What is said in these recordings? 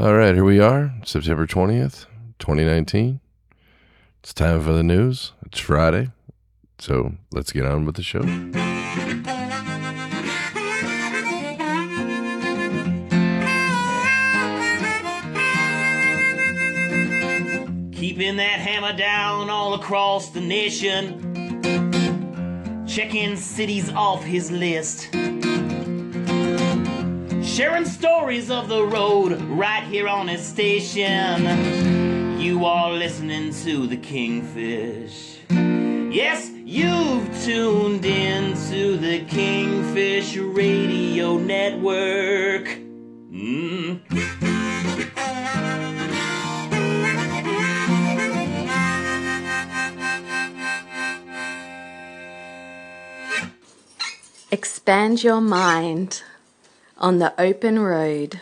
All right, here we are, September 20th, 2019. It's time for the news. It's Friday. So let's get on with the show. Keeping that hammer down all across the nation. Checking cities off his list. Sharing stories of the road right here on his station. You are listening to the Kingfish. Yes, you've tuned in to the Kingfish Radio Network. Mm. Expand your mind on the open road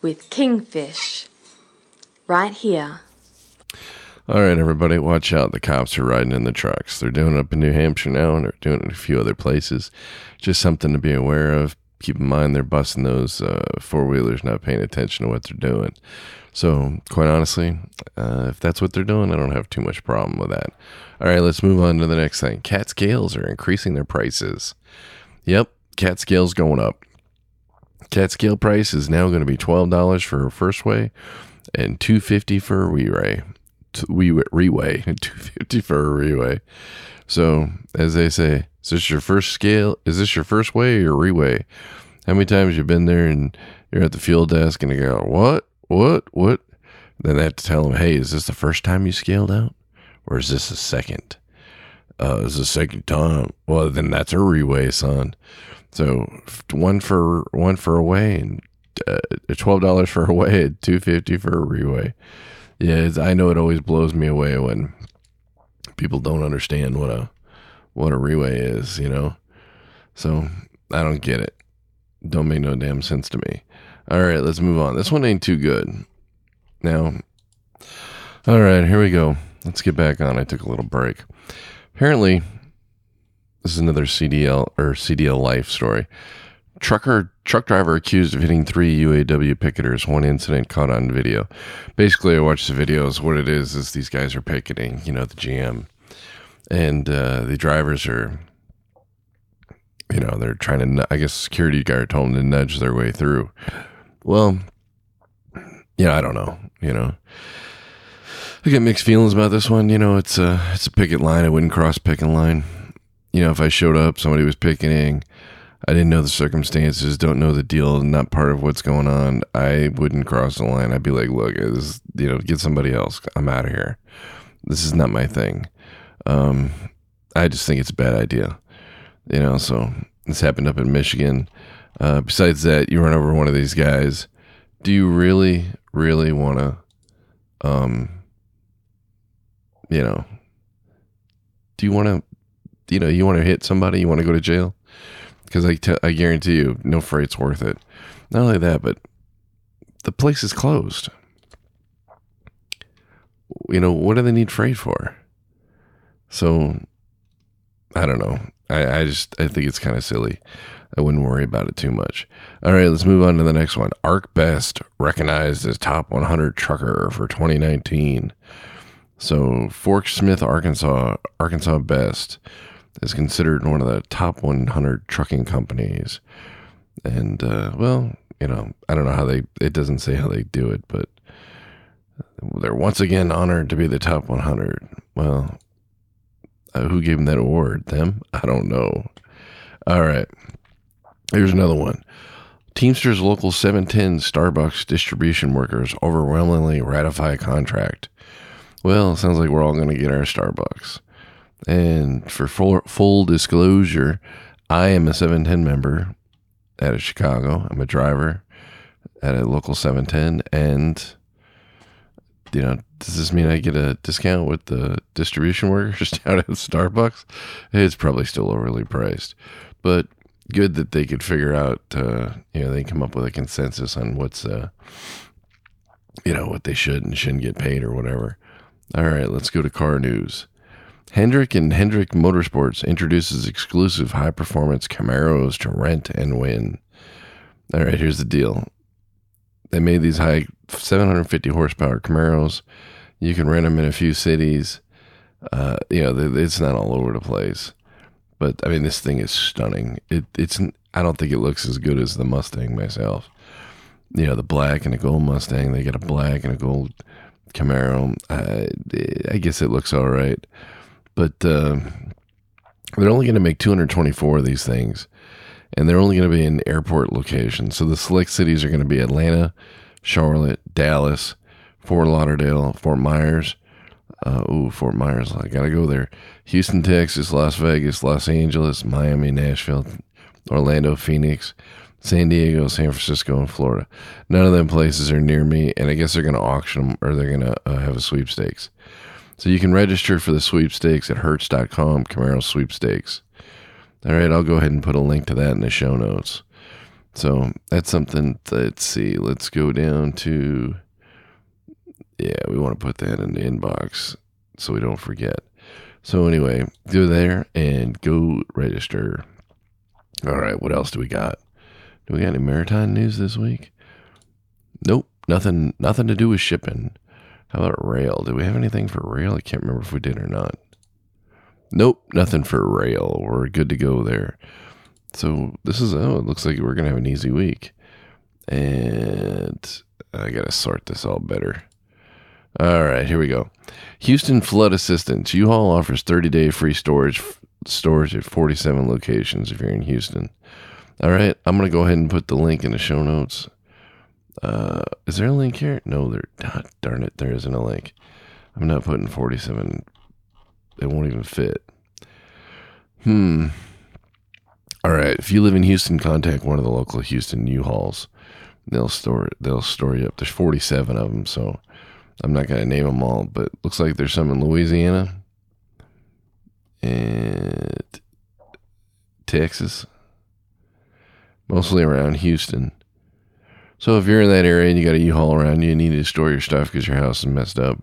with Kingfish right here. All right, everybody, watch out. The cops are riding in the trucks. They're doing it up in New Hampshire now, and they're doing it in a few other places. Just something to be aware of. Keep in mind they're busting those uh, four wheelers, not paying attention to what they're doing. So, quite honestly, uh, if that's what they're doing, I don't have too much problem with that. All right, let's move on to the next thing. Cat scales are increasing their prices. Yep, cat scales going up. Cat scale price is now going to be twelve dollars for a first weigh and two fifty for a re-weigh. We two fifty for a re-weigh. So, as they say, is this your first scale? Is this your first weigh or re-weigh? How many times you've been there and you're at the fuel desk and you go, "What? What? What?" Then they have to tell them, "Hey, is this the first time you scaled out, or is this the second? Uh, is the second time? Well, then that's a re-weigh, son." So one for one for a weigh and uh, twelve dollars for a weigh and two fifty for a re-weigh. Yeah, I know it always blows me away when people don't understand what a what a re-weigh is. You know, so I don't get it. Don't make no damn sense to me. All right, let's move on. This one ain't too good. Now, all right, here we go. Let's get back on. I took a little break. Apparently, this is another CDL or CDL life story. Trucker truck driver accused of hitting three UAW picketers. One incident caught on video. Basically, I watched the videos. What it is is these guys are picketing. You know the GM, and uh, the drivers are. You know they're trying to. I guess security guard told them to nudge their way through. Well, yeah, I don't know. You know, I get mixed feelings about this one. You know, it's a it's a picket line. I wouldn't cross picket line you know, if I showed up, somebody was picketing, I didn't know the circumstances, don't know the deal, not part of what's going on, I wouldn't cross the line. I'd be like, look, is you know, get somebody else. I'm out of here. This is not my thing. Um, I just think it's a bad idea. You know, so this happened up in Michigan. Uh, besides that, you run over one of these guys. Do you really, really want to, um, you know, do you want to you know, you want to hit somebody, you want to go to jail, because I, t- I guarantee you, no freight's worth it. Not only that, but the place is closed. You know, what do they need freight for? So, I don't know. I, I just I think it's kind of silly. I wouldn't worry about it too much. All right, let's move on to the next one. ArcBest recognized as top 100 trucker for 2019. So Fort Smith, Arkansas, Arkansas Best is considered one of the top 100 trucking companies. And, uh, well, you know, I don't know how they, it doesn't say how they do it, but they're once again honored to be the top 100. Well, uh, who gave them that award? Them? I don't know. All right. Here's another one. Teamsters Local 710 Starbucks distribution workers overwhelmingly ratify a contract. Well, sounds like we're all going to get our Starbucks. And for full, full disclosure, I am a 710 member out of Chicago. I'm a driver at a local 710. And, you know, does this mean I get a discount with the distribution workers down at Starbucks? It's probably still overly priced. But good that they could figure out, uh, you know, they come up with a consensus on what's, uh, you know, what they should and shouldn't get paid or whatever. All right, let's go to car news. Hendrick and Hendrick Motorsports introduces exclusive high performance Camaros to rent and win. All right, here's the deal. they made these high 750 horsepower Camaros. You can rent them in a few cities. Uh, you know, it's not all over the place, but I mean, this thing is stunning. It, it's, I don't think it looks as good as the Mustang myself. You know, the black and the gold Mustang. They got a black and a gold Camaro. I, I guess it looks all right, but uh, they're only going to make 224 of these things, and they're only going to be in airport locations. So the select cities are going to be Atlanta, Charlotte, Dallas, Fort Lauderdale, Fort Myers. Uh, ooh, Fort Myers. I got to go there. Houston, Texas, Las Vegas, Los Angeles, Miami, Nashville, Orlando, Phoenix, San Diego, San Francisco, and Florida. None of them places are near me, and I guess they're going to auction them or they're going to uh, have a sweepstakes. So you can register for the sweepstakes at Hertz.com, Camaro sweepstakes. All right, I'll go ahead and put a link to that in the show notes. So that's something. Let's see. Let's go down to. Yeah, we want to put that in the inbox so we don't forget. So anyway, go there and go register. All right, what else do we got? Do we got any maritime news this week? Nope, nothing. Nothing to do with shipping. How about rail? Do we have anything for rail? I can't remember if we did or not. Nope, nothing for rail. We're good to go there. So this is oh, it looks like we're gonna have an easy week, and I gotta sort this all better. All right, here we go. Houston Flood Assistance. U-Haul offers 30-day free storage storage at 47 locations if you're in Houston. All right, I'm gonna go ahead and put the link in the show notes. Uh, is there a link here? No, there. Darn it, there isn't a link. I'm not putting 47. It won't even fit. Hmm. All right. If you live in Houston, contact one of the local Houston U-Hauls. They'll store they'll store you up. There's 47 of them, so I'm not gonna name them all, but looks like there's some in Louisiana and Texas, mostly around Houston. So if you're in that area and you got a U-Haul around you you need to store your stuff because your house is messed up,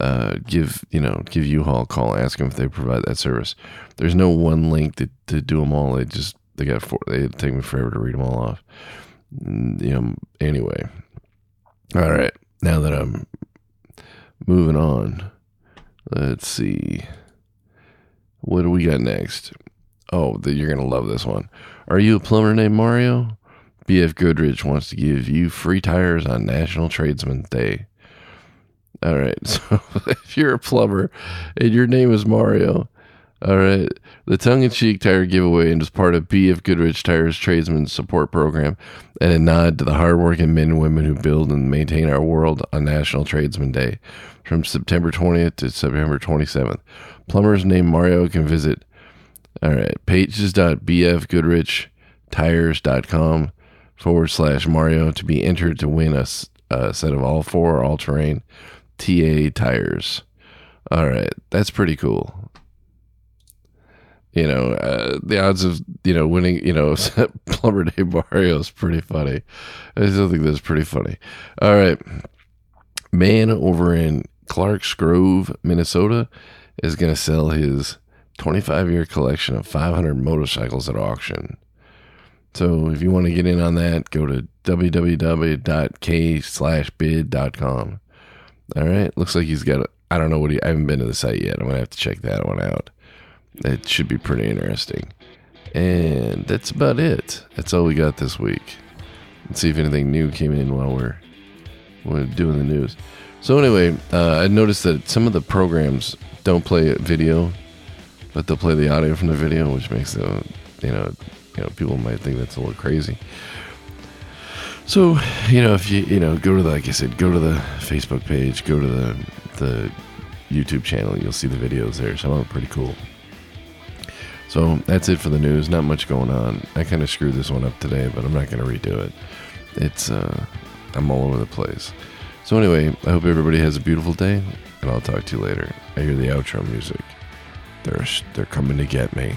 uh, give you know give U-Haul a call, ask them if they provide that service. There's no one link to, to do them all. They just they got four. They take me forever to read them all off. Mm, You know. Anyway, all right. Now that I'm moving on, let's see. What do we got next? Oh, the, you're gonna love this one. Are you a plumber named Mario? BF Goodrich wants to give you free tires on National Tradesman Day. All right. So if you're a plumber and your name is Mario, all right, the tongue in cheek tire giveaway is part of BF Goodrich Tires Tradesman Support Program and a nod to the hardworking men and women who build and maintain our world on National Tradesman Day from September 20th to September 27th. Plumbers named Mario can visit all right, pages.bfgoodrichtires.com forward slash Mario to be entered to win a set of all four all terrain TA tires. All right, that's pretty cool. You know, uh, the odds of you know winning, you know, Plumber Day Mario is pretty funny. I still think that's pretty funny. All right, man over in Clark's Grove, Minnesota, is going to sell his 25 year collection of 500 motorcycles at auction. So if you want to get in on that, go to www.k/bid.com. All right. Looks like he's got, a, I don't know what he, I haven't been to the site yet. I'm to have to check that one out. It should be pretty interesting. And that's about it. That's all we got this week. Let's see if anything new came in while we're, we're doing the news. So anyway, uh, I noticed that some of the programs don't play video, but they'll play the audio from the video, which makes the you know you know people might think that's a little crazy. So you know if you you know go to the like I said go to the Facebook page, go to the the YouTube channel, you'll see the videos there. Some are pretty cool. So that's it for the news. Not much going on. I kind of screwed this one up today, but I'm not going to redo it. It's uh, I'm all over the place. So anyway, I hope everybody has a beautiful day, and I'll talk to you later. I hear the outro music. They're they're coming to get me.